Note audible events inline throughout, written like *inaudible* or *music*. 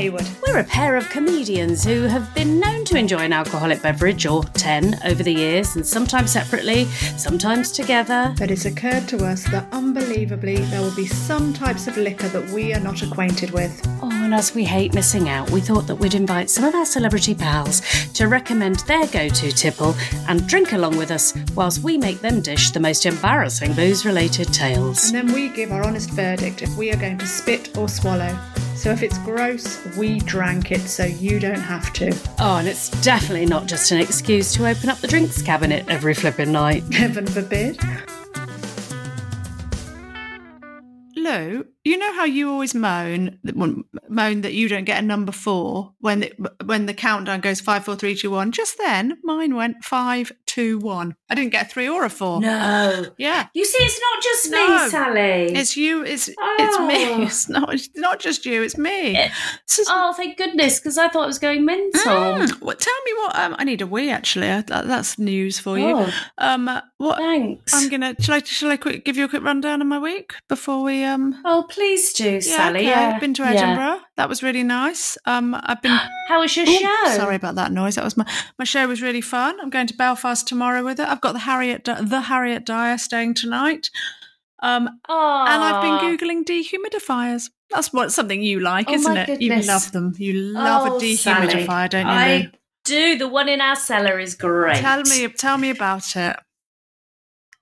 Hayward. We're a pair of comedians who have been known to enjoy an alcoholic beverage or 10 over the years, and sometimes separately, sometimes together. But it's occurred to us that unbelievably there will be some types of liquor that we are not acquainted with. Oh, and as we hate missing out, we thought that we'd invite some of our celebrity pals to recommend their go to tipple and drink along with us whilst we make them dish the most embarrassing booze related tales. And then we give our honest verdict if we are going to spit or swallow. So if it's gross, we drank it so you don't have to. Oh, and it's definitely not just an excuse to open up the drinks cabinet every flipping night. *laughs* Heaven forbid. Lou, you know how you always moan moan that you don't get a number four when it, when the countdown goes five, four, three, two, one. Just then, mine went five, two, one. I didn't get a three or a four. No. Yeah. You see, it's not just No. me, Sally. It's you. It's it's Oh. me. *laughs* It's not. It's not just you. It's me. Eh, This is- Oh, thank goodness, because I thought it was going mental. Mm. Well, tell me what. Um, I need a wee. Actually, that, that's news for you. Oh, Um, what? thanks. I'm gonna. Shall I? Shall I quick give you a quick rundown of my week before we um. Oh, please do, Yeah, Sally. okay. Yeah. I've been to Yeah. Edinburgh. That was really nice. Um, I've been. *gasps* How was your Ooh, show? Sorry about that noise. That was my my show was really fun. I'm going to Belfast tomorrow with it. I've got the Harriet the Harriet Dyer staying tonight. Um, and I've been googling dehumidifiers. That's what something you like, Oh, isn't it? You love them. You love Oh, a dehumidifier, Sally, don't you? I Lou? do. The one in our cellar is great. Tell me, tell me about it.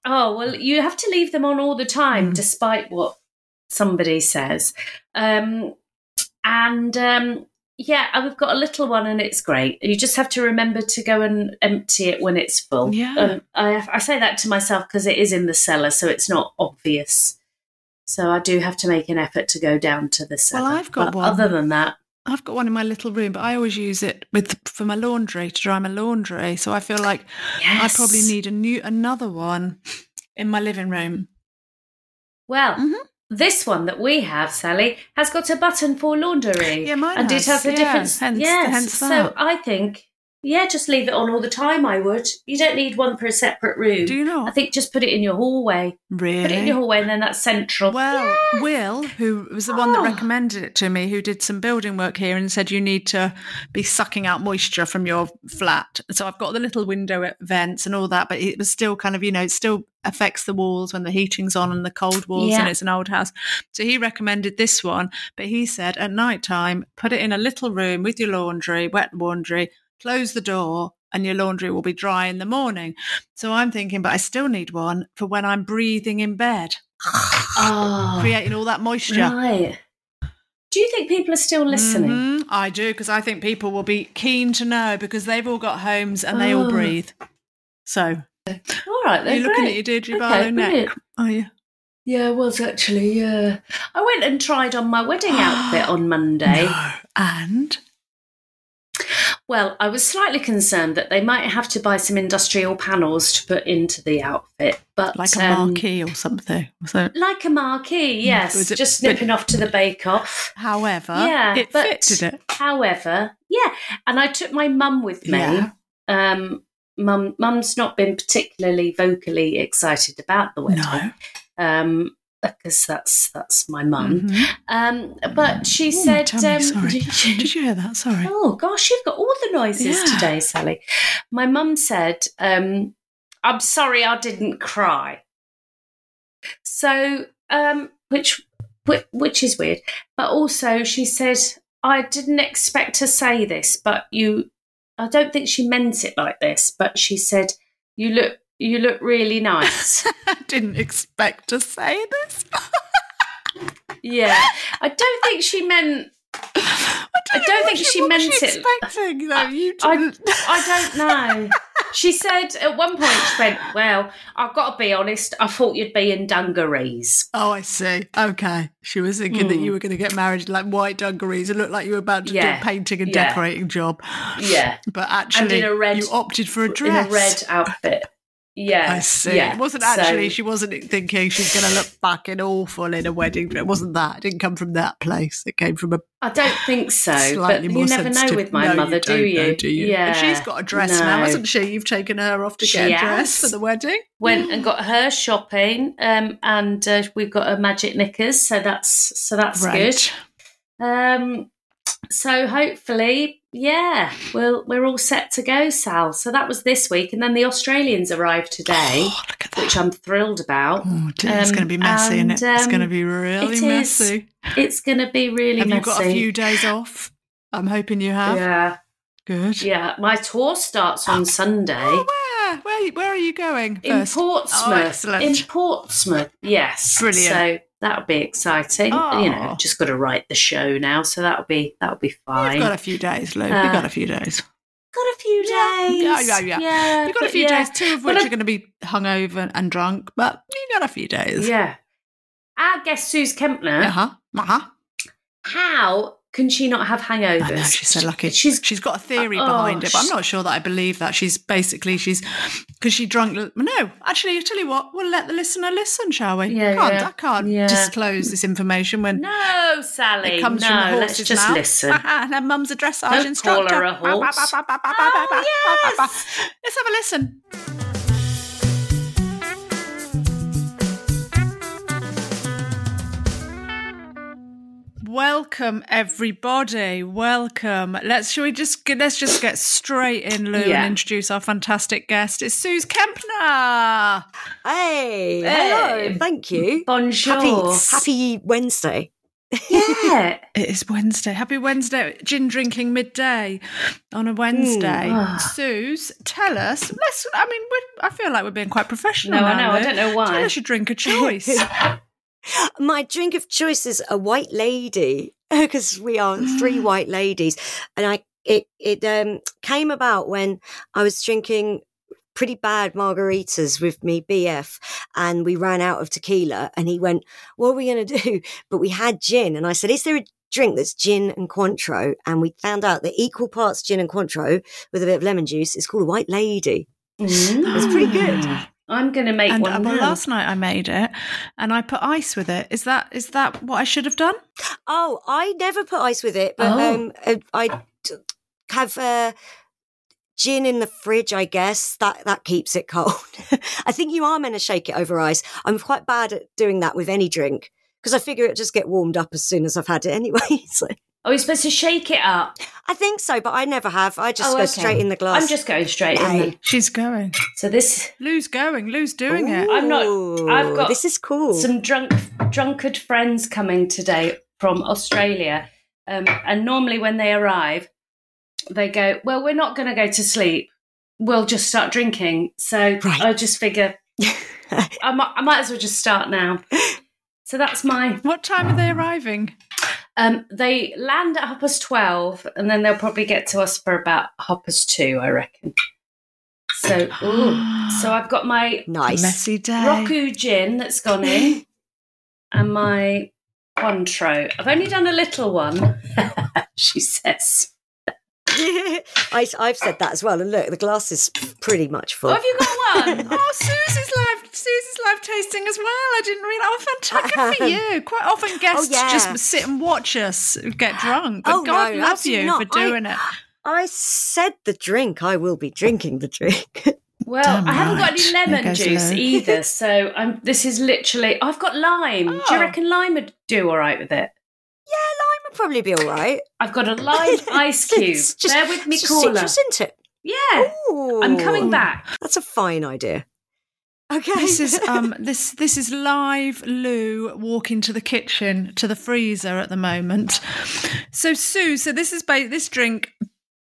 Oh well, you have to leave them on all the time, Mm. despite what somebody says. Um, and um, yeah, we've got a little one, and it's great. You just have to remember to go and empty it when it's full. Yeah. Um, I, I say that to myself because it is in the cellar, so it's not obvious. So I do have to make an effort to go down to the cellar. Well, I've got But one. Other than that, I've got one in my little room, but I always use it with for my laundry to dry my laundry. So I feel like yes. I probably need a new another one in my living room. Well, Mhm. This one that we have, Sally, has got a button for laundry. Yeah, mine and has, it has a yeah, different. hence- yes. hence so. I think, yeah, just leave it on all the time. I would. You don't need one for a separate room. Do you know? I think just put it in your hallway. Really? Put it in your hallway, and then that's central. Well, Yeah. Will, who was the one that Oh. recommended it to me, who did some building work here and said you need to be sucking out moisture from your flat. So I've got the little window vents and all that, but it was still kind of, you know, it still affects the walls when the heating's on and the cold walls and it's an old house. So he recommended this one, but he said at night time, put it in a little room with your laundry, wet laundry, close the door. And your laundry will be dry in the morning. So I'm thinking, but I still need one for when I'm breathing in bed oh, creating all that moisture. right. Do you think people are still listening? Mhm, I do because I think people will be keen to know because they've all got homes and they all Oh. breathe. So All right, then. you're looking great. at your Deirdre Okay, neck, are you? Yeah, I was actually. Yeah, I went and tried on my wedding outfit on Monday. *gasps* No. And Well, I was slightly concerned that they might have to buy some industrial panels to put into the outfit, but like a um, marquee or something. So, like a marquee, yes, Was it- just but- nipping off to the bake off. however, Yeah, it but- fit, did it? However, yeah, and I took my mum with me. Yeah. Um, mum, mum's not been particularly vocally excited about the wedding, No. um, because that's that's my mum. Mhm. Um, but she Ooh, said, um, sorry. Did you hear that? Sorry. *laughs* Oh gosh, you've got all the noises Yeah. today, Sally. My mum said, um, "I'm sorry, I didn't cry." So, um, which which is weird, but also she said, "I didn't expect to say this, but you I don't think she meant it like this, but she said, "You look, you look really nice." *laughs* I didn't expect to say this. *laughs* yeah, I don't think she meant. I don't think she meant she it. Expecting though, you I, didn't. I don't know. *laughs* She said at one point, she went, Well, I've got to be honest, I thought you'd be in dungarees. Oh, I see. Okay. She was thinking that Mm. you were going to get married in like white dungarees and looked like you were about to do a painting and Yeah. decorating job. Yeah. But actually, in a red- you opted for a In dress. a red outfit. Yeah. I see. Yeah. It wasn't actually, So- she wasn't thinking she's going to look fucking awful in a wedding dress. It wasn't that. It didn't come from that place. It came from a I don't think so. But you never know with my No, mother, do don't you? know, do you? Yeah. And she's got a dress now, No. hasn't she? You've taken her off to She get a has. dress for the wedding. Went and got her shopping, um, and uh, we've got a magic knickers, so that's so that's Right. good. Um, so hopefully, yeah, we'll we're all set to go, Sal. So that was this week, and then the Australians arrived today, Oh, look at that. which I'm thrilled about. Oh, dear, it's Um, going to be messy, isn't it? and, It's going to um, be really it is. messy. It's going to be really Have messy. you got a few days off? I'm hoping you have. Yeah, Good. yeah. My tour starts on Sunday. Oh, where? Where, where are you going in? Portsmouth. Oh, in Portsmouth, yes. Brilliant. So that'll be exciting. Oh. You know, just got to write the show now, so that'll be that'll be fine. We've got a few days, Lou. Uh, You've got a few days. Got a few Yeah, days. yeah, yeah, yeah. You've got a few yeah. days, two of which I- are going to be hungover and drunk, but you got a few days. Yeah. Our guest Sooz Kempner. Uh huh. Uh huh. How can she not have hangovers? I know she's so lucky. She's she's got a theory Oh, behind it, but I'm oh, not sure that I believe that. She's basically she's because she drunk. No, actually, I tell you what, we'll let the listener listen, shall we? Yeah, I can't, yeah. I can't Yeah. disclose this information when no, Sally. it comes no, from the let's just mouth. listen. *laughs* and her mum's a dressage Don't instructor. call her a horse. Oh, yes. Let's have a listen. Welcome everybody. Welcome. Let's shall we just get, let's just get straight in, Lou, Yeah. and introduce our fantastic guest. It's Sooz Kempner. Hey, Hey. hello, thank you. Bonjour. Happy, happy Wednesday. Yeah. *laughs* It is Wednesday. Happy Wednesday. Gin drinking midday on a Wednesday. Ah. Sooz, tell us. Let's. I mean, we're, I feel like we're being quite professional. No, I now, know. I don't know why. Tell us your drink of choice. *laughs* My drink of choice is a white lady *laughs* because we are three ah. white ladies, and I it it um came about when I was drinking pretty bad margaritas with me BF and we ran out of tequila and he went what are we going *laughs* to do? But we had gin and I said is there a drink that's gin and Cointreau? And we found out that equal parts gin and Cointreau with a bit of lemon juice is called a white lady. Mm. It's pretty good. Ah. I'm going to make and one uh, well, now. last night I made it, and I put ice with it. Is that is that what I should have done? Oh, I never put ice with it, but Oh. um, uh, I d- have uh, gin in the fridge. I guess that that keeps it cold. *laughs* I think you are meant to shake it over ice. I'm quite bad at doing that with any drink because I figure it just get warmed up as soon as I've had it anyway. *laughs* so Are we supposed to shake it up? I think so, but I never have. I just Oh, go okay. straight in the glass. I'm just going straight in. Hey. Then. She's going. So this Lou's going. Lou's doing it. I'm not- I've got this is cool. some drunk drunkard friends coming today from Australia, um, and normally when they arrive, they go, "Well, we're not going to go to sleep. We'll just start drinking." So Right. I just figure *laughs* I might, I might as well just start now. So that's my. What time are they arriving? Um, they land at Hoppers twelve, and then they'll probably get to us for about Hoppers two, I reckon. So, ooh. so *gasps* I've got my nice. Messy day. Roku gin that's gone in, *laughs* and my Cointreau. I've only done a little one, *laughs* she says. *laughs* I, I've said that as well. And look, the glass is pretty much full. Oh, have you got one? *laughs* Oh, Susie's live. Susie's live tasting as well. I didn't realise. Oh, fantastic good for *laughs* you. Quite often oh, guests Oh, yeah. just sit and watch us get drunk. But Oh, God no, love absolutely you not. for doing it. I said the drink. I will be drinking the drink. Well, Damn I haven't got any lemon juice Lou. either, so I'm. This is literally. I've got lime. Do Oh. you reckon lime would do all right with it? yeah, lime would probably be all right. I've got a live *laughs* ice cube. It's just- Bear with me, it's just caller. citrus, isn't it? Yeah, Ooh. I'm coming back. That's a fine idea. Okay. This is um *laughs* this this is live Lou walking to the kitchen to the freezer at the moment. So Sue, so this is ba- this drink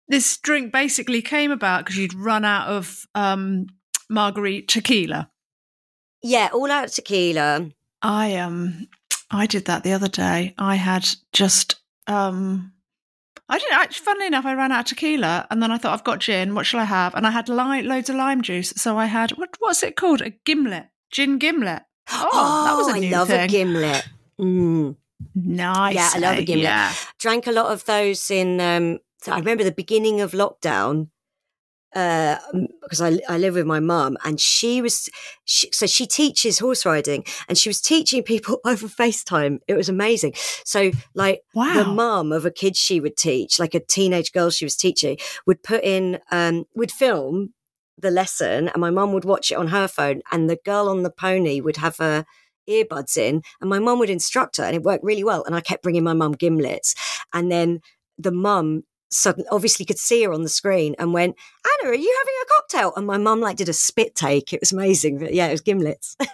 this drink basically came about because you'd run out of um, margarita tequila. Yeah, all out tequila. I um, I did that the other day. I had just um, I didn't actually. Funnily enough, I ran out of tequila, and then I thought I've got gin. What shall I have? And I had li- loads of lime juice, so I had what, what's it called? A gimlet, gin gimlet. Oh, Oh, that was a *gasps* I new love thing. a gimlet. Mm. Nice. Yeah, I love a eh? gimlet. Yeah. Drank a lot of those in. Um, so I remember the beginning of lockdown uh, because I, I live with my mum and she was she, so she teaches horse riding and she was teaching people *laughs* over FaceTime. It was amazing. So like Wow. the mum of a kid she would teach, like a teenage girl she was teaching, would put in um, would film the lesson and my mum would watch it on her phone and the girl on the pony would have her earbuds in and my mum would instruct her and it worked really well and I kept bringing my mum gimlets and then the mum suddenly obviously could see her on the screen and went Anna are you having a cocktail and my mum like did a spit take it was amazing but yeah it was gimlets *laughs*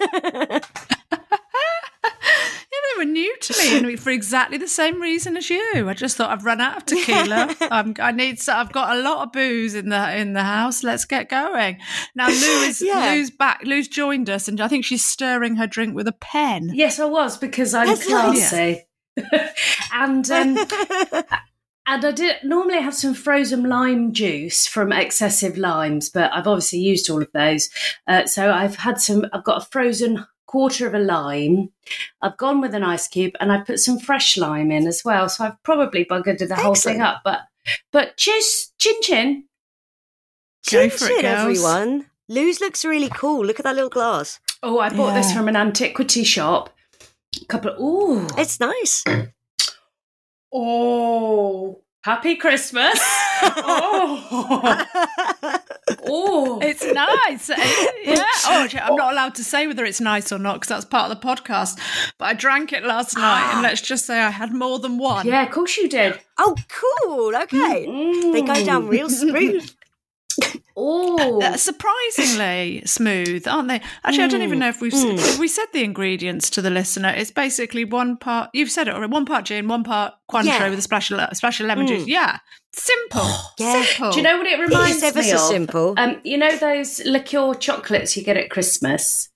Yeah, they were new to me and for exactly the same reason as you. I just thought I've run out of tequila. *laughs* um, I need. So I've got a lot of booze in the in the house. Let's get going. Now Lou is *laughs* Yeah. Lou's back. Lou's joined us, and I think she's stirring her drink with a pen. Yes, I was because I'm That's nice. and um, and I did normally have some frozen lime juice from excessive limes, but I've obviously used all of those. Uh, so I've had some. I've got a frozen quarter of a lime. I've gone with an ice cube, and I've put some fresh lime in as well. So I've probably buggered the whole thing up. But but cheers, chin chin. Go Chin for it, chin, girls. everyone Lou's looks really cool look at that little glass Oh, I bought this from an antiquity shop. A couple. Of, ooh, it's nice oh, happy Christmas. *laughs* oh. Oh, It's nice. Eh, yeah. Oh, I'm not allowed to say whether it's nice or not because that's part of the podcast. But I drank it last night, and *gasps* let's just say I had more than one. yeah, of course you did. oh cool okay they go down real smooth *laughs* Oh, surprisingly smooth, aren't they? Actually, I don't even know if we've Mm. if we said the ingredients to the listener. It's basically one part. You've said it already. One part gin, one part Cointreau Yeah. with a splash of, le- splash of lemon juice. Mm. Yeah, simple. *gasps* Yeah. Simple. do you know what it reminds it's ever me so of? simple Um, you know those liqueur chocolates you get at Christmas.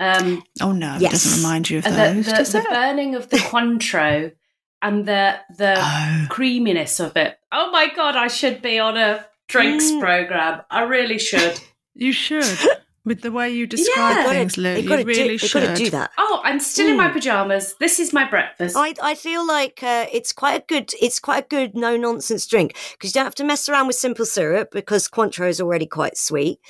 Um, Oh no, it doesn't remind you of those. the, the, does the it? burning of the *laughs* Cointreau and the the Oh. creaminess of it. Oh my god, I should be on a drinks Mm. program. I really should. You should. With the way you describe Yeah. things, Lou, you really do, should. they've got to do that Oh, I'm still in my Mm. pajamas. This is my breakfast. I, I feel like uh, it's quite a good it's quite a good no nonsense drink because you don't have to mess around with simple syrup because Cointreau is already quite sweet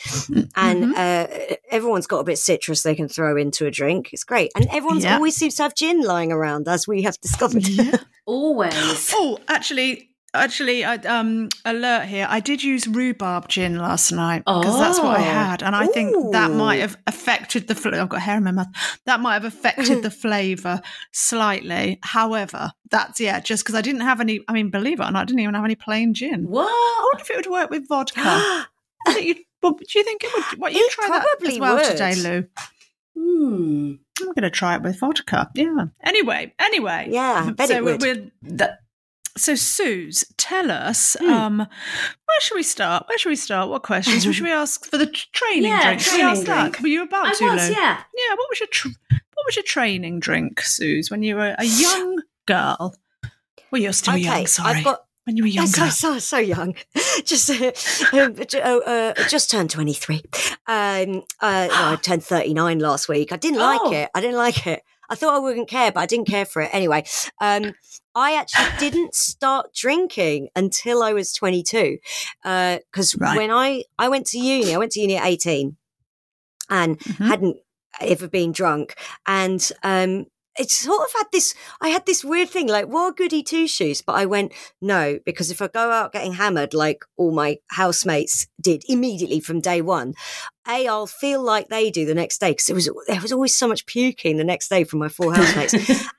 and Mhm. uh, everyone's got a bit of citrus they can throw into a drink. It's great and everyone's Yeah. always seems to have gin lying around as we have discovered. Yeah. Always. Oh, actually, actually, I, um, alert here. I did use rhubarb gin last night because that's what I Oh. had, and I think that might have affected the. Fl- I've got hair in my mouth. That might have affected the *laughs* flavour slightly. However, that's yeah, just because I didn't have any. I mean, believe it or not, I didn't even have any plain gin. I wonder if it would work with vodka. *gasps* I you'd- well, do you think it would? What you try that as well would. today, Lou? Hmm. I'm going to try it with vodka. Yeah. Anyway, anyway. Yeah, so we're- we're- so, Sooz, tell us, Hmm. um, where should we start? Where should we start? What questions should we *laughs* ask for the training Yeah, drink? We training that? drink. Were you about I to, was, yeah. Yeah, What was your tr- What was your training drink, Sooz, when you were a *sighs* young girl? Well, you're still okay, young. Sorry, I've got when you were young, so so so young, *laughs* just uh, um, oh, uh, just turned twenty three. Um, uh, no, I *gasps* turned thirty nine last week. I didn't like Oh. it. I didn't like it. I thought I wouldn't care, but I didn't care for it anyway. Um, I actually didn't start drinking until I was twenty two, because Right. when I I went to uni, I went to uni at eighteen, and Mhm. hadn't ever been drunk, and um, it sort of had this. I had this weird thing, like, well, goody two shoes, but I went no because if I go out getting hammered like all my housemates did immediately from day one, a I'll feel like they do the next day because it was there was always so much puking the next day from my four *laughs* housemates,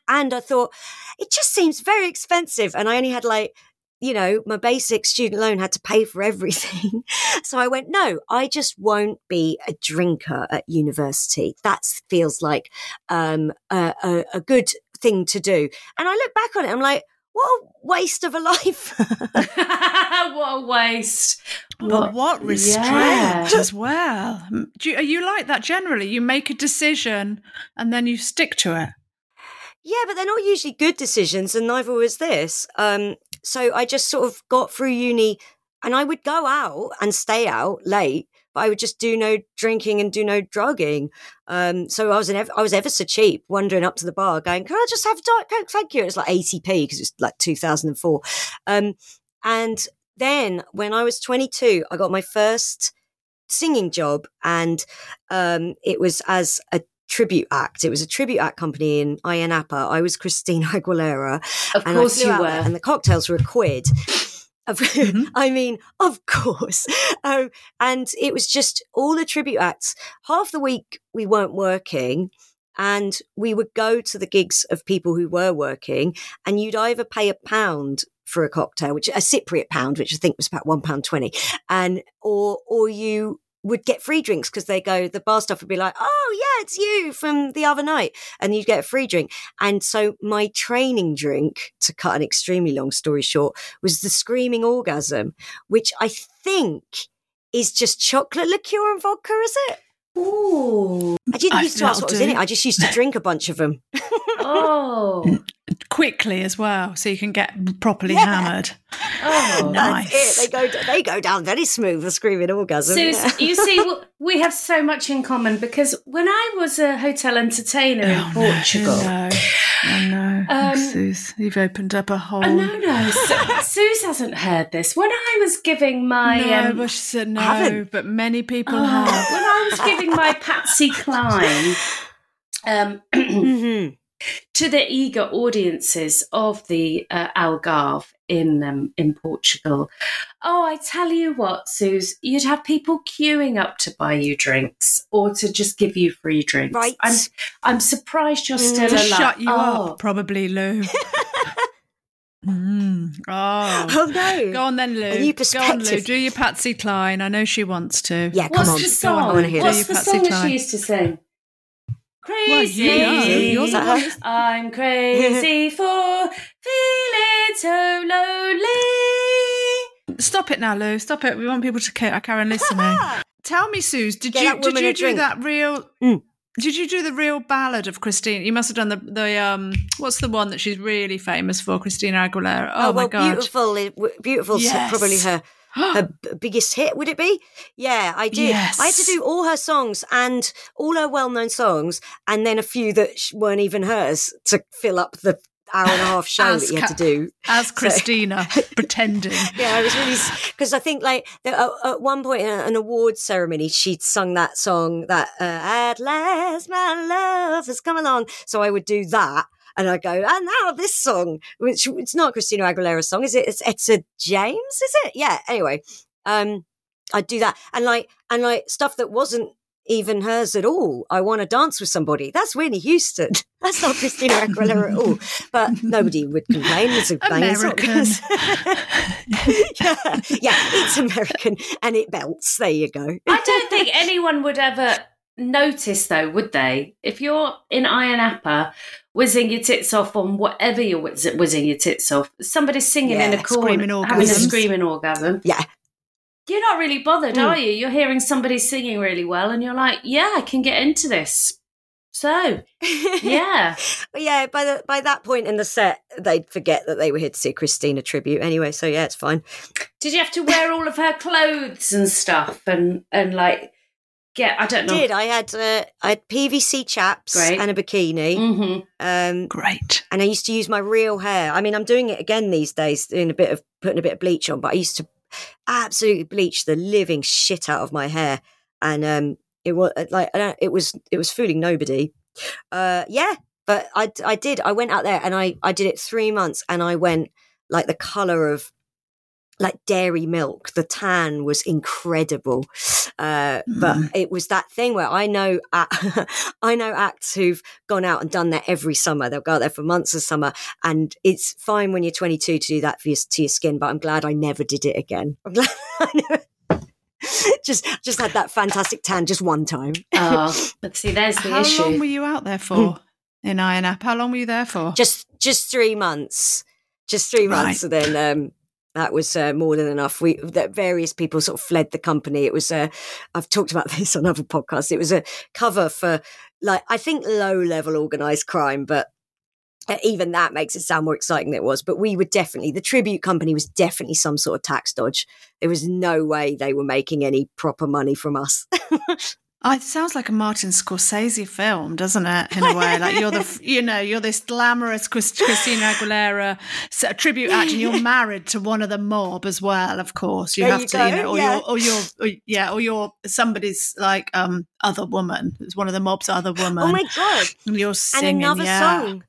and I thought it just seems very expensive, and I only had like. You know, my basic student loan had to pay for everything. *laughs* So I went, no, I just won't be a drinker at university. That feels like um, a, a, a good thing to do. And I look back on it, I'm like, what a waste of a *laughs* life. *laughs* what a waste. But what restraint Yeah. as well. Do you, are you like that generally? You make a decision and then you stick to it. Yeah, but they're not usually good decisions, and neither was this. Um, so I just sort of got through uni, and I would go out and stay out late, but I would just do no drinking and do no drugging. Um, so I was an I was ever so cheap, wandering up to the bar, going, "Can I just have diet coke? Thank you." It was like eighty p because it was like two thousand and four. Um, and then when I was twenty two, I got my first singing job, and um, it was as a tribute act. It was a tribute act company in Napa. I was Christina *laughs* Aguilera. Of and course I you were. there, and the cocktails were a quid. *laughs* Mhm. I mean, of course. *laughs* Um, and it was just all the tribute acts. Half the week we weren't working, and we would go to the gigs of people who were working, and you'd either pay a pound for a cocktail, which a Cypriot pound, which I think was about one pound twenty, and or or you would get free drinks because they go the bar staff would be like, "Oh yeah, it's you from the other night," and you'd get a free drink. And so my training drink, to cut an extremely long story short, was the screaming orgasm, which I think is just chocolate liqueur and vodka. Is it? Ooh. I didn't I- used to ask what was in it. I just used to drink a bunch of them. *laughs* Oh. Quickly as well, so you can get properly Yeah. hammered. Oh. Nice. That's it. They go they go down very smooth. The screaming orgasm. So yeah. *laughs* you see, we have so much in common because when I was a hotel entertainer in Oh, Portugal, No, oh, no. Um, Sus, you've opened up a whole. Oh, no, no. Su- *laughs* Sooz hasn't heard this. When I was giving my. no, um, but she said no, haven't. but many people oh, have. when I was giving my Patsy Cline um, *clears throat* Mhm. to the eager audiences of the uh, Algarve in um, in Portugal. Oh, I tell you what, Sooz, you'd have people queuing up to buy you drinks or to just give you free drinks. Right. I'm I'm surprised you're Mm. still to alive. shut you oh. up, probably, Lou. *laughs* mm. Oh. Oh no. Go on then, Lou. A new Go on, Lou. Do your Patsy Cline. I know she wants to. Yeah, come What's on. the Go on, song? I wanna hear What's that. the You, song Patsy that she used to sing? Well, Crazy. you know. You're the one who's- I'm crazy for *laughs* feeling so lonely. Stop it now, Lou. Stop it. We want people to ca- carry on listening. *laughs* Tell me, Sooz, did Get you did you do drink. that real? Mm. Did you do the real ballad of Christine? You must have done the the um. What's the one that she's really famous for? Christina Aguilera. Oh, Oh, my god! beautiful, beautiful. Yes. Probably her her *gasps* biggest hit. Would it be? Yeah, I did. I had to do all her songs and all her well-known songs, and then a few that weren't even hers to fill up the hour and a half show As that you had to do. As Christina *laughs* pretending. Yeah, I was really because I think like at, at one point in an awards ceremony, she'd sung that song that uh, "At last my love has come along." So I would do that, and I go, and now this song, which it's not Christina Aguilera's song, is it? It's Etta James, is it? Yeah. Anyway, um, I'd do that, and like and like stuff that wasn't even hers at all. I want to dance with somebody. That's Whitney Houston. *laughs* That's not Christina Aguilera at all. But nobody would complain. It's a. American. *laughs* yeah, yeah, it's American and it belts. There you go. I don't think anyone would ever notice, though, would they? If you're in Ayia Napa, whizzing your tits off on whatever you're whizzing your tits off, somebody's singing in a corner, having a screaming orgasm. Yeah. You're not really bothered, Mm. are you? You're hearing somebody singing really well, and you're like, "Yeah, I can get into this." So, *laughs* yeah, But yeah, by the by that point in the set, they'd forget that they were here to see a Christina tribute anyway. So yeah, it's fine. did you have to wear all of her clothes and stuff, and and like get? I don't know. Did I had uh, I had PVC chaps Great. and a bikini, hmm um, Great. and I used to use my real hair. I mean, I'm doing it again these days, doing a bit of putting a bit of bleach on. But I used to absolutely bleached the living shit out of my hair, and um, it was like I don't, it was it was fooling nobody. Uh, yeah, but I I did. I went out there and I I did it three months, and I went like the color of like dairy milk. The tan was incredible, uh, but Mm. it was that thing where I know *laughs* I know acts who've gone out and done that every summer. They'll go out there for months of summer, and it's fine when you're 22 to do that for your, to your skin. But I'm glad I never did it again. *laughs* I'm glad I never. *laughs* just just had that fantastic tan just one time. Oh, but see, there's the How issue. How long were you out there for in Ayia Napa? How long were you there for? just just three months. just three Right. months, and then um, that was uh, more than enough. We that various people sort of fled the company. It was uh, I've talked about *laughs* this on other podcasts. It was a cover for like I think low level organized crime, but uh, even that makes it sound more exciting than it was. But we were definitely the tribute company was definitely some sort of tax dodge. There was no way they were making any proper money from us. *laughs* Oh, it sounds like a Martin Scorsese film, doesn't it? In a way, like you're the, *laughs* you know, you're this glamorous Christina Aguilera tribute act, and you're married to one of the mob as well. Of course, you There have you to, go, you know, or yeah. you're, or you're, or, yeah, or you're somebody's like um other woman. It's one of the mob's other woman. oh my god! and you're singing, and another yeah. song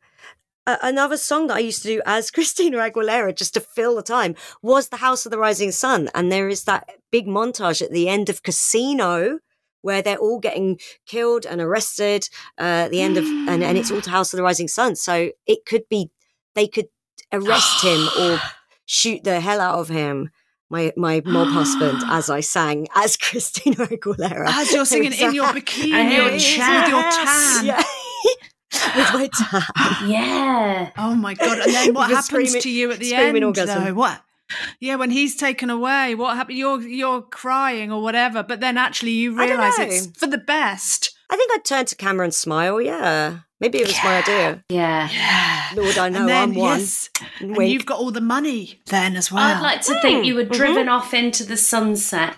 uh, another song that i used to do as *laughs* christina aguilera just to fill the time was the house of the rising sun and there is that big montage at the end of casino where they're all getting killed and arrested uh, at the end of and, and it's all to house of the rising sun so it could be they could arrest him or *gasps* shoot the hell out of him my my mob husband *gasps* as i sang as *laughs* christina aguilera As you're singing in your bikini And your with chat. your tan. yeah. *laughs* with my tan Yeah. Oh my god! And then *laughs* what happens screaming- to you at the screaming end? orgasm. Though what? Yeah, when he's taken away, what happened? You're you're crying or whatever, but then actually you realise it's for the best. I think I'd turn to camera and smile. Yeah, maybe it was my idea. Yeah. Yeah. Lord, I know and then I'm one. yes, and Wink. you've got all the money then as well. I'd like to think you were Mhm. driven off into the sunset,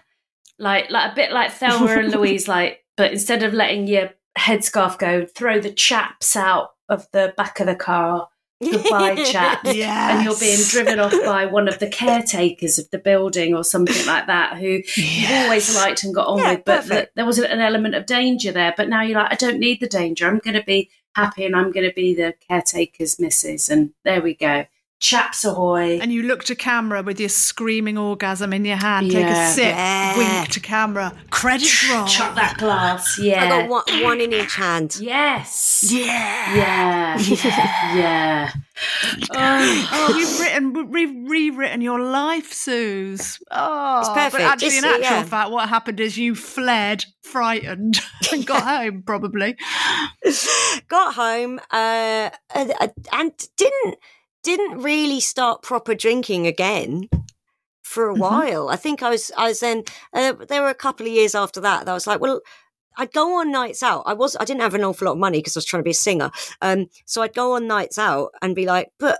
like like a bit like Thelma and Louise, *laughs* like but instead of letting your headscarf go, throw the chaps out of the back of the car. Goodbye, *laughs* chat Yes. And you're being driven off by one of the caretakers of the building or something like that who you've always liked and got on Yeah, with, but perfect. th- there was an element of danger there. But now you're like, I don't need the danger. I'm going to be happy and I'm going to be the caretaker's missus. And there we go. Chaps ahoy. And you look to camera with your screaming orgasm in your hand. Take a sip, Yeah. wink to camera. Credit roll. Chuck that glass. Yeah. I got one, one in each hand. Yes. Yeah. Yeah. yeah. *laughs* Oh, Oh, you've written, re- rewritten your life, Sooz. Oh, It's perfect. But actually, in actual yeah. fact, what happened is you fled, frightened, *laughs* and got home. Probably. *laughs* got home uh, and, and didn't didn't really start proper drinking again for a Mhm. while. I think I was I was then uh, there were a couple of years after that that I was like, well. I'd go on nights out. I was I didn't have an awful lot of money because I was trying to be a singer. Um, so I'd go on nights out and be like, but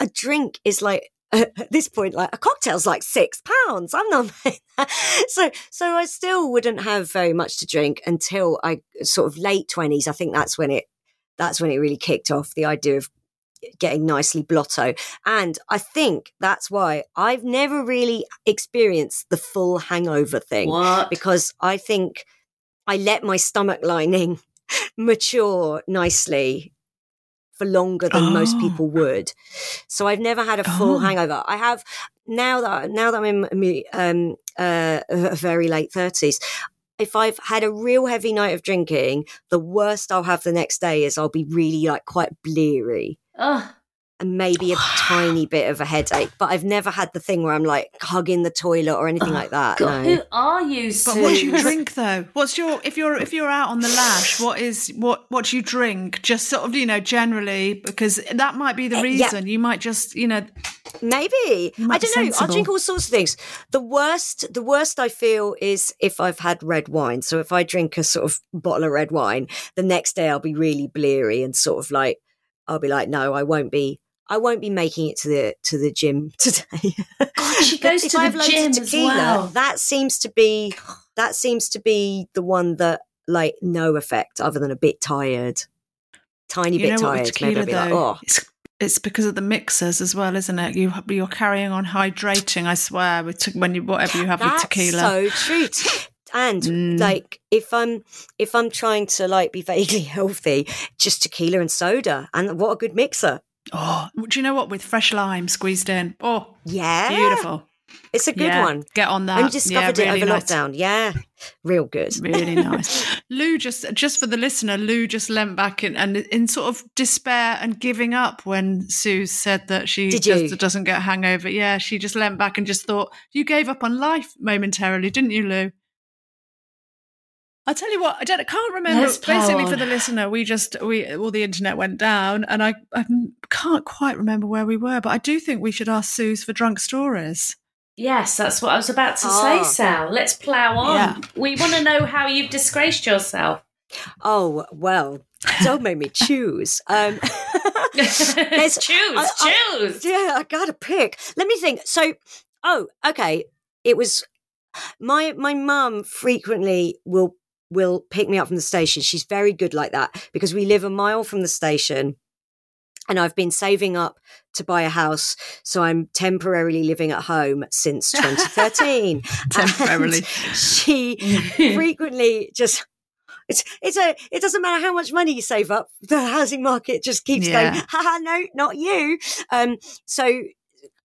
a drink is like *laughs* at this point like a cocktail's like six pounds. I'm not *laughs* so so I still wouldn't have very much to drink until I sort of late twenties. I think that's when it that's when it really kicked off the idea of getting nicely blotto. And I think that's why I've never really experienced the full hangover thing what? because I think I let my stomach lining *laughs* mature nicely for longer than most Oh. people would. So I've never had a full Oh. hangover. I have now that now that I'm in um, uh, a very late thirties. If I've had a real heavy night of drinking, the worst I'll have the next day is I'll be really like quite bleary Oh, and maybe a *sighs* tiny bit of a headache. But I've never had the thing where I'm like hugging the toilet or anything Oh, like that. God, no. who are you, But what do you *laughs* drink though? What's your if you're if you're out on the lash? What is what what do you drink? Just sort of you know generally because that might be the Uh, yeah. reason. You might just you know Maybe You I don't know. I'll drink all sorts of things. The worst, the worst I feel is if I've had red wine. So if I drink a sort of bottle of red wine, the next day I'll be really bleary and sort of like I'll be like, no, I won't be. I won't be making it to the to the gym *laughs* today. God, she *laughs* goes to the have loads of gym as well. That seems to be that seems to be the one that like no effect other than a bit tired, tiny you bit tired. with Maybe I'll be like, oh, It's, it's because of the mixers as well, isn't it? You you're carrying on hydrating. I swear with te- when you whatever you have That's with tequila. so true. *laughs* And Mm. like if I'm if I'm trying to like be vaguely *laughs* healthy, just tequila and soda, and what a good mixer. oh, do you know what? With fresh lime squeezed in. Oh, Yeah, beautiful. It's a good Yeah, one. Get on that. I discovered yeah, it really over nice. lockdown. Yeah, real good. Really *laughs* nice. Lou just just for the listener, Lou just leant back in, and in sort of despair and giving up when Sue said that she just doesn't get hangover. Yeah, she just leant back and just thought, You gave up on life momentarily, didn't you, Lou? I'll tell you what, I don't I can't remember Let's plow basically for the listener, we just we all the internet went down and I, I can't quite remember where we were, but I do think we should ask Sooz for drunk stories. Yes, that's what I was about to Ah. say, Sal. Let's plough on. Yeah. We want to know how you've disgraced yourself. Oh well, don't make me choose. Um, *laughs* There's- choose, I- I- choose. yeah, I gotta pick. Let me think. So, oh, okay. It was my my mum frequently will will pick me up from the station. She's very good like that because we live a mile from the station. And I've been saving up to buy a house, so I'm temporarily living at home since *laughs* 2013. Temporarily. She *laughs* frequently just it's it's a it doesn't matter how much money you save up the housing market just keeps Yeah. going haha no not you um so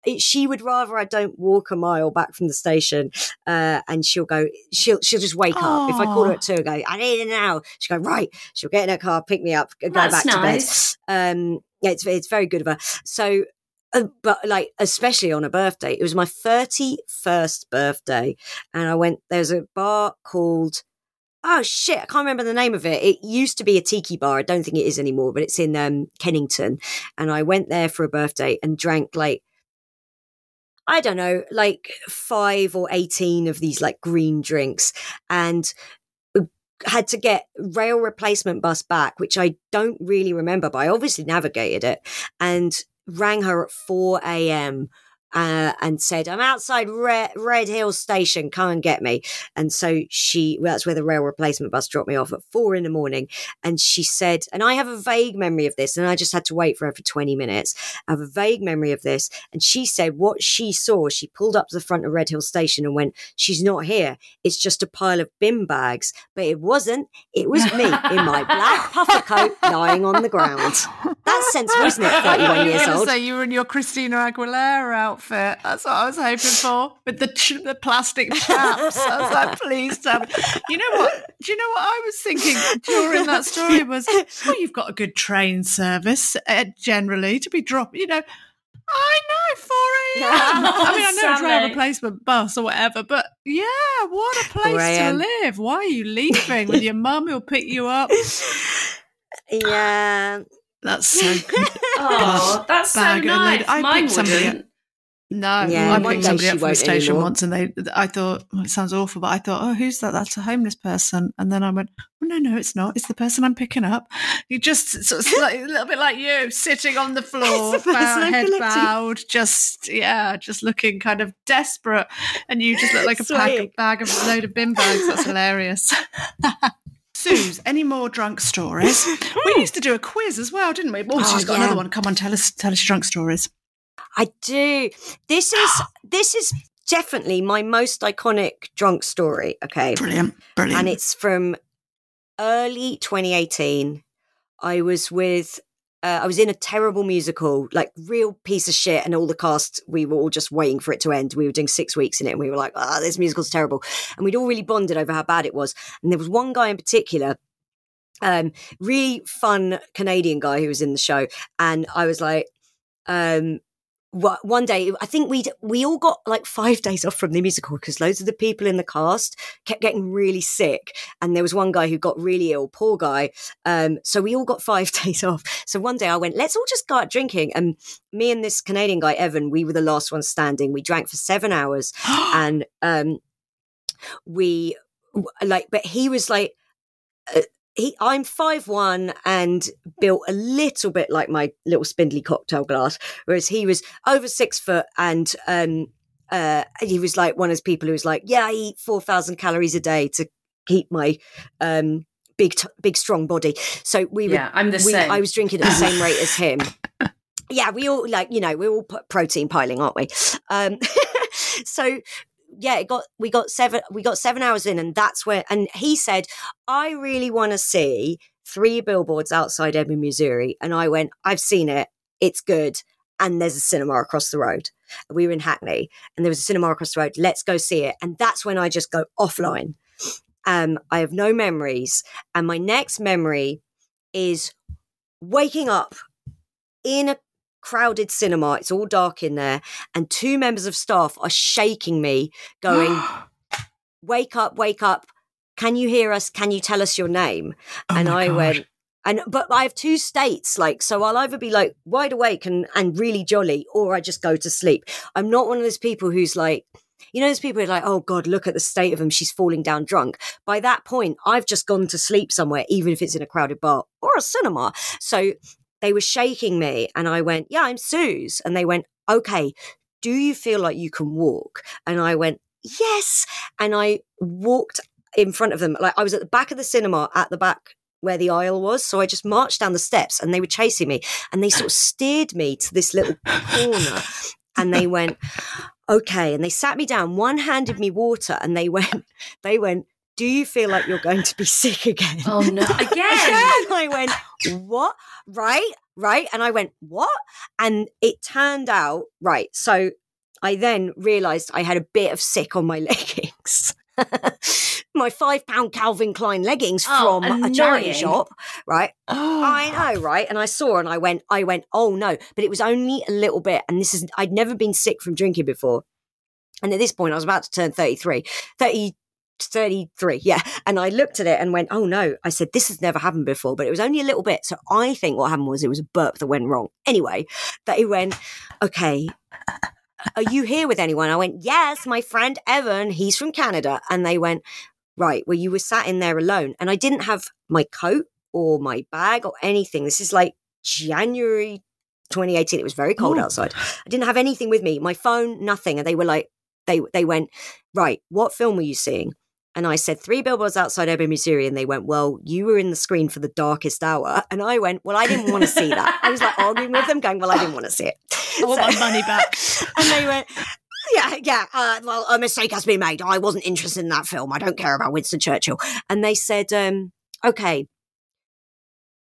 it, she would rather I don't walk a mile back from the station, uh, and she'll go. She'll she'll just wake up if I call her at two. and Go, I need it now. She'll go right. She'll get in her car, pick me up, go That's back nice. to bed. Um, yeah, it's it's very good of her. So, uh, but like especially on a birthday, it was my thirty first birthday, and I went. There's a bar called. Oh shit! I can't remember the name of it. It used to be a tiki bar. I don't think it is anymore, but it's in um, Kennington. And I went there for a birthday and drank like I don't know, like five or eighteen of these like green drinks, and uh, had to get rail replacement bus back, which I don't really remember, but I obviously navigated it and rang her at four a.m. Uh, and said, "I'm outside Red, Redhill Station. Come and get me." And so she, well, that's where the rail replacement bus dropped me off at four in the morning. And she said, and I have a vague memory of this, and I just had to wait for her for 20 minutes. I have a vague memory of this. And she said what she saw, she pulled up to the front of Redhill Station and went, She's not here. It's just a pile of bin bags. But it wasn't. It was me in my black puffer coat lying on the ground. *laughs* That's sensible, isn't it? I thought *laughs* 31 you were years going to old. say you were in your Christina Aguilera outfit. That's what I was hoping for with the ch- the plastic chaps. I was like, please tell me. You know what? Do you know what I was thinking during that story was? Well, you've got a good train service uh, generally to be dropped. You know. I know, 4 a.m. *laughs* I mean, I know it's rail Sammy. replacement bus or whatever, but yeah, what a place to live. Why are you leaving with your mum who'll pick you up? *laughs* Yeah. That's *laughs* so good. Oh, that's so Bag nice. I Mine picked somebody wouldn't. No, Yeah, I picked somebody up from the station anymore. once, and they, I thought, well, it sounds awful, but I thought, oh, who's that? That's a homeless person. And then I went, well, no, no, it's not. It's the person I'm picking up. You just sort of *laughs* like, a little bit like you, sitting on the floor, It's the bow- head bowed, just yeah, just looking kind of desperate, and you just look like a *laughs* pack, Swaying. bag of load of bin bags. That's hilarious. Sooz, any more drunk stories? *laughs* we used to do a quiz as well, didn't we? Oh, Oh, she's got yeah. another one. Come on, tell us, tell us your drunk stories. I do. This is *gasps* this is definitely my most iconic drunk story. Okay. Brilliant, brilliant. and it's from early 2018. I was with, uh, I was in a terrible musical, like real piece of shit, and all the cast, we were all just waiting for it to end. We were doing six weeks in it, and we were like, "Ah, this musical's terrible," and we'd all really bonded over how bad it was. And there was one guy in particular. Um, really fun Canadian guy who was in the show, and I was like, um, one day I think we we all got like five days off from the musical because loads of the people in the cast kept getting really sick, and there was one guy who got really ill, poor guy. Um, so we all got *laughs* five days off. So one day I went, let's all just go out drinking, and me and this Canadian guy Evan, we were the last ones standing. We drank for seven hours, *gasps* and um, we like, but he was like. Uh, he, I'm five one and built a little bit like my little spindly cocktail glass, whereas he was over six foot and um, uh, he was like one of those people who was like, "Yeah, I eat four thousand calories a day to keep my um, big, t- big, strong body." So we were Yeah, I'm the we, same. I was drinking at the same rate as him. Yeah, we all like you know we're all protein piling, aren't we? Um, *laughs* so yeah, it got we got seven we got seven hours in, and that's where and he said, "I really want to see three billboards outside Ebbing, Missouri," and I went, "I've seen it. It's good." And there's a cinema across the road. We were in Hackney, and there was a cinema across the road. Let's go see it. And that's when I just go offline. Um, I have no memories, and my next memory is waking up in a crowded cinema. It's all dark in there, and two members of staff are shaking me, going, *gasps* "Wake up, wake up! can you hear us? Can you tell us your name? Oh and I God. went, and but I have two states, like so I'll either be like wide awake and and really jolly, or I just go to sleep. I'm not one of those people who's like, you know, those people who are like, oh God, look at the state of him, she's falling down drunk. By that point, I've just gone to sleep somewhere, even if it's in a crowded bar or a cinema. So they were shaking me, and I went, yeah, I'm Sooz, and they went, okay, do you feel like you can walk? And I went, yes, and I walked in front of them. Like I was at the back of the cinema at the back where the aisle was. So I just marched down the steps and they were chasing me and they sort of steered me to this little corner and they went, okay. And they sat me down, one handed me water and they went, *laughs* they went, do you feel like you're going to be *sighs* sick again? Oh no! *laughs* Again. And I went, what? Right, right. And I went, what? And it turned out, right. So I then realized I had a bit of sick on my *laughs* leggings. *laughs* my five pound Calvin Klein leggings Oh, from a charity shop, right? *gasps* Oh. I know, right? And I saw and I went, I went, oh no, but it was only a little bit. And this is, I'd never been sick from drinking before. And at this point, I was about to turn 33, 30, 33, yeah. And I looked at it and went, oh no. I said, this has never happened before, but it was only a little bit. So I think what happened was it was a burp that went wrong. Anyway, they went, okay, are you here with anyone? I went, yes, my friend Evan, he's from Canada. And they went, right, well, you were sat in there alone. And I didn't have my coat or my bag or anything. This is like January 2018. It was very cold Ooh. outside. I didn't have anything with me, my phone, nothing. And they were like, they, they went, right, what film were you seeing? And I said, Three Billboards Outside Ebbing, Missouri. And they went, Well, you were in the screen for the darkest hour. And I went, Well, I didn't want to see that. I was like arguing with them, going, Well, I didn't want to see it. I want So- my money back. *laughs* and they went, yeah, yeah. Uh, well, a mistake has been made. I wasn't interested in that film. I don't care about Winston Churchill. And they said, um, okay,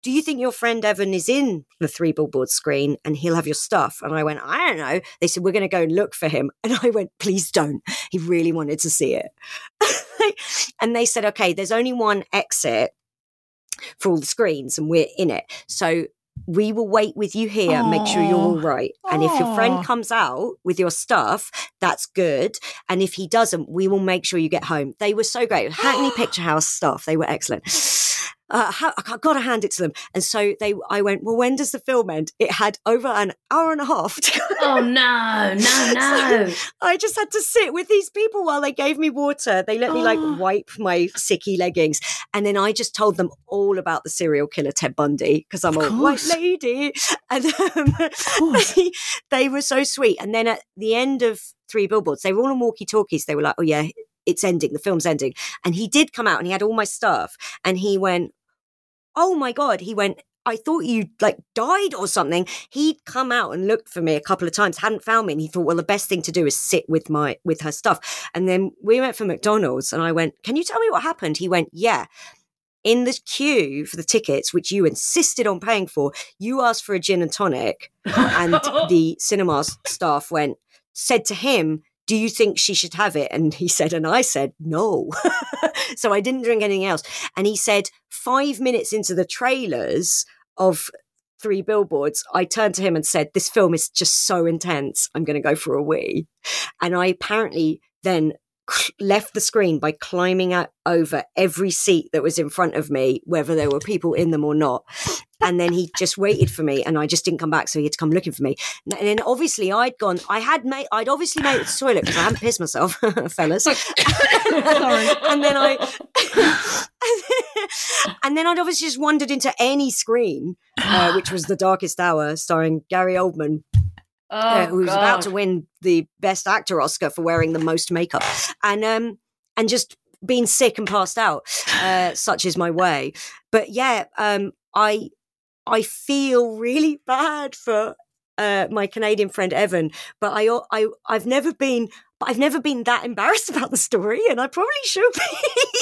do you think your friend Evan is in the three billboard screen and he'll have your stuff? And I went, I don't know. They said, we're going to go and look for him. *laughs* And I went, please don't. He really wanted to see it. *laughs* and they said, okay, there's only one exit for all the screens and we're in it. So we will wait with you here and make sure you're all right. And if your friend comes out with your stuff, that's good. And if he doesn't, we will make sure you get home. They were so great. Hackney *gasps* Picturehouse staff, they were excellent. Uh, ha- I got to hand it to them. And so they, I went, well, when does the film end? It had over an hour and a half to. Oh no! *laughs* No! No! I just had to sit with these people while they gave me water. They let me like Oh. wipe my sicky leggings. And then I just told them all about the serial killer Ted Bundy because I'm Of a white lady. *laughs* And um, they, *laughs* they were so sweet. And then at the end of Three Billboards, they were all on walkie talkies. They were like, oh, yeah, it's ending. The film's ending. And he did come out and he had all my stuff. And he went, oh my God. He went, I thought you like died or something. He'd come out and looked for me a couple of times, hadn't found me, and he thought, well, the best thing to do is sit with my with her stuff. And then we went for McDonald's, and I went, "Can you tell me what happened?" He went, "Yeah." In the queue for the tickets, which you insisted on paying for, you asked for a gin and tonic, and *laughs* the cinema staff went said to him, "Do you think she should have it?" And he said, and I said, "No." *laughs* so I didn't drink anything else. And he said, five minutes into the trailers of Three Billboards, I turned to him and said, "This film is just so intense. I'm going to go for a wee." And I apparently then left the screen by climbing out over every seat that was in front of me, whether there were people in them or not. And then he just waited for me, and I just didn't come back, so he had to come looking for me. And then obviously I'd gone, I had made, I'd obviously made it to the toilet because I hadn't pissed myself, *laughs* fellas. *laughs* and then I, *laughs* and then I'd obviously just wandered into any screen, uh, which was The Darkest Hour, starring Gary Oldman, Oh, uh, who was about to win the Best Actor Oscar for wearing the most makeup, and um, and just being sick and passed out. Uh, *laughs* such is my way. But yeah, um, I I feel really bad for uh, my Canadian friend Evan, but I I I've never been. But I've never been that embarrassed about the story, and I probably should be.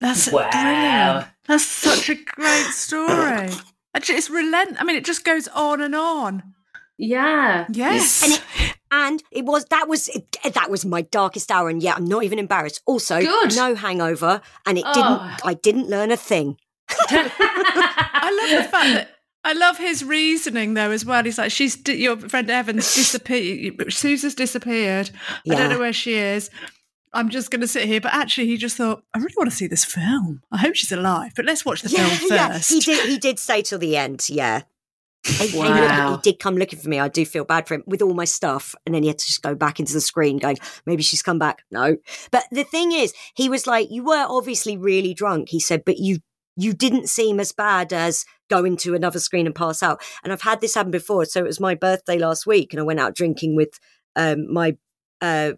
That's Wow. brilliant. That's such a great story. Actually, It's relent. I mean, it just goes on and on. Yeah. Yes. And it, and it was that was it, that was my darkest hour, and yet I'm not even embarrassed. Also, Good. no hangover, and it Oh. didn't. I didn't learn a thing. *laughs* I love the fact that I love his reasoning though as well. He's like, she's di- your friend Evan's disappeared. Susan's disappeared. I don't know where she is. I'm just going to sit here. But actually, he just thought, I really want to see this film. I hope she's alive, but let's watch the yeah, film yeah. first. He did. He did stay till the end. Yeah. He, he Wow. looked- he did come looking for me. I do feel bad for him with all my stuff, and then he had to just go back into the screen, going, "Maybe she's come back." No, but the thing is, he was like, "You were obviously really drunk," he said, "but you you didn't seem as bad as going to another screen and pass out." And I've had this happen before. So it was my birthday last week, and I went out drinking with um, my uh,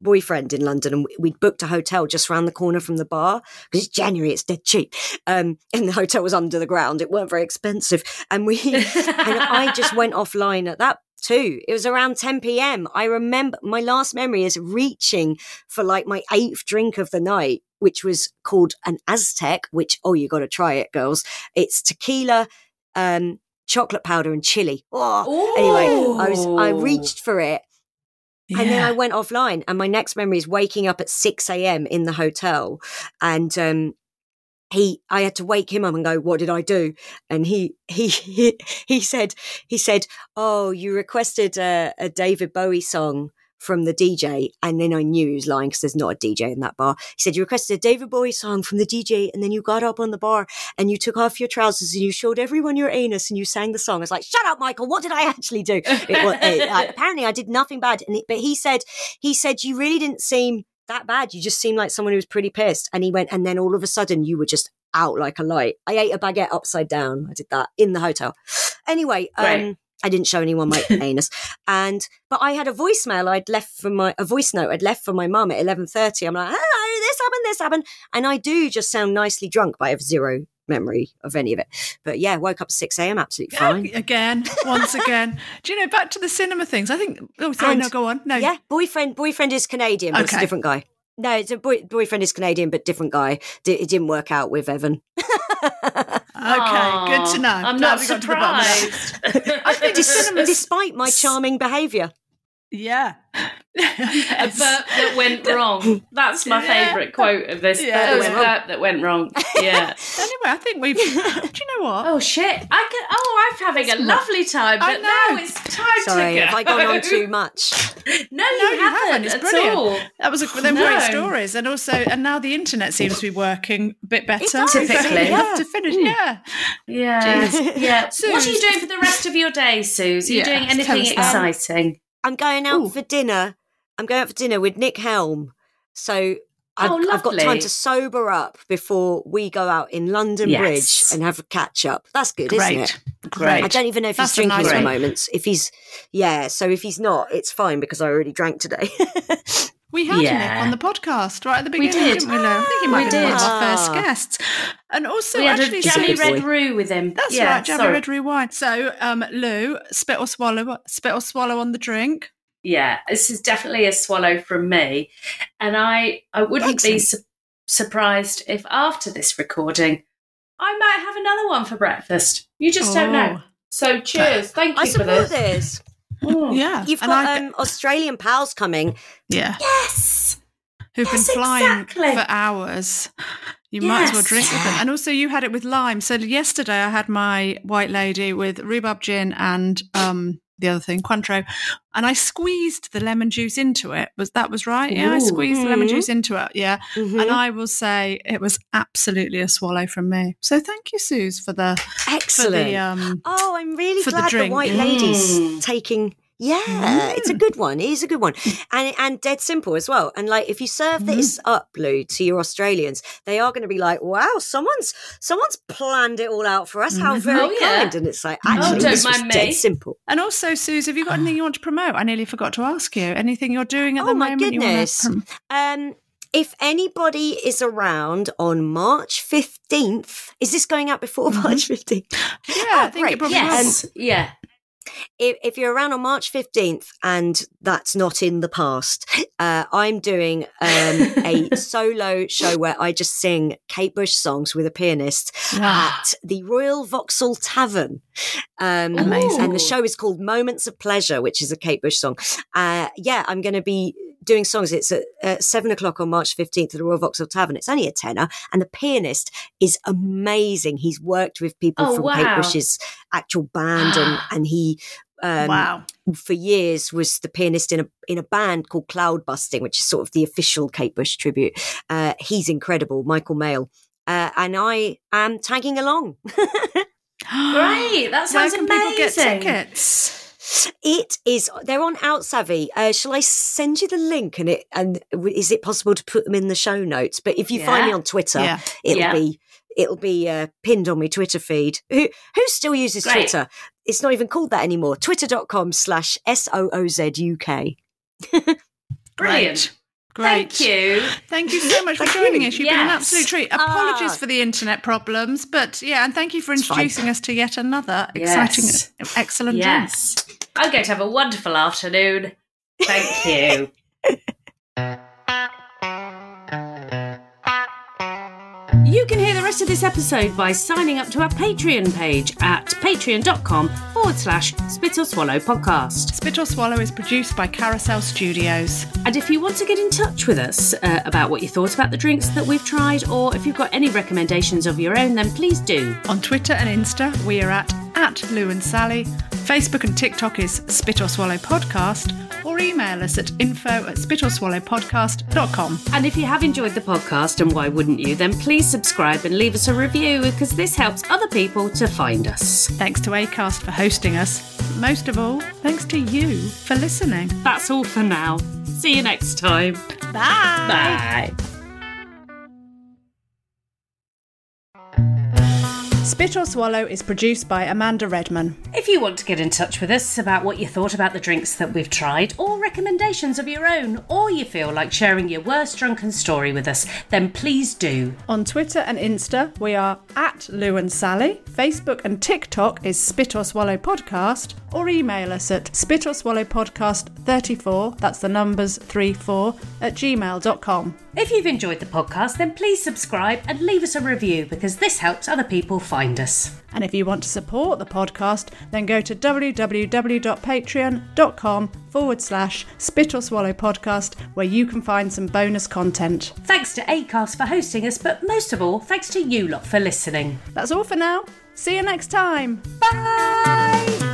boyfriend in London, and we- we'd booked a hotel just around the corner from the bar because it's January, it's dead cheap. Um, and the hotel was under the ground; it weren't very expensive, and we *laughs* and I just went offline at that too. It was around 10 p.m. I remember my last memory is reaching for like my eighth drink of the night, which was called an Aztec, which, oh, you got to try it, girls. It's tequila, um, chocolate powder, and chili. Oh, anyway, I was, I reached for it. And then I went offline, and my next memory is waking up at 6 a.m. in the hotel. And um, he, I had to wake him up and go, "What did I do?" And he, he, he, *laughs* he said, he said, "Oh, you requested a, a David Bowie song." From the DJ, and then I knew he was lying because there's not a DJ in that bar. He said, You requested a David Bowie song from the DJ, and then you got up on the bar and you took off your trousers and you showed everyone your anus and you sang the song. I was like, Shut up, Michael, what did I actually do? It was, it, *laughs* uh, apparently, I did nothing bad. And it, but he said, he said, you really didn't seem that bad. You just seemed like someone who was pretty pissed. And he went, and then all of a sudden, you were just out like a light. I ate a baguette upside down. I did that in the hotel. Anyway, um, I didn't show anyone my *laughs* anus, and but I had a voicemail I'd left from my a voice note I'd left for my mum at eleven thirty. I'm like, hello, this happened, this happened, and I do just sound nicely drunk, but I have zero memory of any of it. But yeah, woke up at six a.m. absolutely fine. Again, once again. *laughs* Do you know, back to the cinema things? I think, oh, sorry, And- no, go on. No. Yeah, boyfriend boyfriend is Canadian, but it's a different guy. No, it's a boy, boyfriend is Canadian, but different guy. D- it didn't work out with Evan. *laughs* Okay, good to know. I'm Glad not we got to the bottom of that. surprised. *laughs* I think Dis- cinemas- despite my charming behaviour. Yeah. *laughs* a Yes. burp that went *laughs* wrong. That's my Yeah. favourite quote of this. Yeah. It was That a went burp that went wrong. *laughs* Yeah. Anyway, I think we've. Do you know what? Oh shit! I can. Oh, I'm having a lovely time, I but now know. it's time Sorry, to go. have I gone on too much? No, No, you haven't, haven't. It's at brilliant. all. That was a, them No. great stories, and also, and now the internet seems to be working a bit better. It does, We Typically. have to finish. Hmm. Yeah. Yeah, Jeez. yeah. What are you doing for the rest of your day, Sooz? Are you Yeah, doing anything us that. exciting? I'm going out Ooh. for dinner. I'm going out for dinner with Nick Helm. So I've, Oh, I've got time to sober up before we go out in London Yes. Bridge and have a catch up. That's good, isn't it? Great. I don't even know if That's he's drinking nice at the moment. If he's, yeah. So if he's not, it's fine because I already drank today. *laughs* We had Yeah. Nick on the podcast right at the We beginning, did. did. not we, Lou? I think he might We have been one of our first guests. And also, we had actually, a jammy Good Sooz- boy. red roux with him. That's yeah, right, jammy sorry. red roux wine. So, um, Lou, spit or swallow, spit or swallow on the drink. Yeah, this is definitely a swallow from me, and I I wouldn't be su- surprised if after this recording I might have another one for breakfast. You just don't know. So cheers, thank you I for support this. This. Mm. Yeah, You've and got I- um, Australian pals coming. yeah, Yes, who've Yes, been flying exactly. for hours. You might as well drink with them. And also, you had it with lime. So yesterday, I had my white lady with rhubarb gin and um, the other thing, Cointreau, and I squeezed the lemon juice into it. Was that was right? Yeah, I Ooh. squeezed the lemon Mhm. juice into it. Yeah, Mhm. and I will say it was absolutely a swallow from me. So thank you, Sooz, for the for Excellent. the um. Oh, I'm really for the glad the, drink. white lady's Mm. taking. Yeah, it's a good one. It is a good one, and and dead simple as well. And like, if you serve Mm-hmm. this up, Lou, to your Australians, they are going to be like, "Wow, someone's someone's planned it all out for us. How very Oh, yeah. kind!" And it's like, Oh, actually, don't this was mind me. dead simple. And also, Sooz, have you got anything you want to promote? I nearly forgot to ask you. Anything you're doing at Oh, the my moment? you wanna goodness. prom- Um, if anybody is around on March fifteenth, is this going out before Mhm. March fifteenth? yeah, Oh, I think great. it probably Yes, yeah. If, if you're around on March 15th and that's not in the past, uh, I'm doing um, a *laughs* solo show where I just sing Kate Bush songs with a pianist Wow. at the Royal Vauxhall Tavern. Um, Amazing. And the show is called Moments of Pleasure, which is a Kate Bush song. Uh, yeah, I'm going to be doing songs. It's at uh, seven o'clock on March 15th at the Royal Vauxhall Tavern. It's only a tenner. And the pianist is amazing. He's worked with people Oh, from Kate. Bush's actual band and, *gasps* and he um, wow. for years was the pianist in a in a band called Cloudbusting, which is sort of the official Kate Bush tribute. Uh, he's incredible, Michael Mail, uh, and I am tagging along. *laughs* *gasps* Great. That sounds Where can people get amazing. tickets? It is. They're on Outsavvy. Uh, shall I send you the link? And it and is it possible to put them in the show notes? But if you find me on Twitter, Yeah. it'll Yeah. be it'll be uh, pinned on my Twitter feed. Who who still uses Great. Twitter? It's not even called that anymore. Twitter.com slash S O O Z U K. *laughs* Brilliant. Great. Thank you. Thank you so much for joining you. us. You've been an absolute treat. Apologies Ah. for the internet problems, but yeah, and thank you for introducing us to yet another exciting, Yes. excellent drink. Yes. I'm going to have a wonderful afternoon. Thank *laughs* you. You can hear the rest of this episode by signing up to our Patreon page at patreon.com forward slash spit or swallow podcast. Spit or Swallow is produced by Carousel Studios. And if you want to get in touch with us uh, about what you thought about the drinks that we've tried, or if you've got any recommendations of your own, then please do. On Twitter and Insta, we are at, at Lou and Sally. Facebook and TikTok is Spit or Swallow Podcast, or email us at info at spitorswallowpodcast.com. And if you have enjoyed the podcast, and why wouldn't you, then please subscribe and leave us a review because this helps other people to find us. Thanks to ACAST for hosting us. Most of all, thanks to you for listening. That's all for now. See you next time. Bye. Bye. Spit or Swallow is produced by Amanda Redman. If you want to get in touch with us about what you thought about the drinks that we've tried, or recommendations of your own, or you feel like sharing your worst drunken story with us, then please do. On Twitter and Insta, we are at Lou and Sally. Facebook and TikTok is Spit or Swallow Podcast, or email us at spit or swallow podcast 34, that's the numbers 34, at gmail.com. If you've enjoyed the podcast, then please subscribe and leave us a review because this helps other people find us. And if you want to support the podcast, then go to www.patreon.com forward slash spit or swallow podcast, where you can find some bonus content. Thanks to ACAST for hosting us, but most of all, thanks to you lot for listening. That's all for now. See you next time. Bye!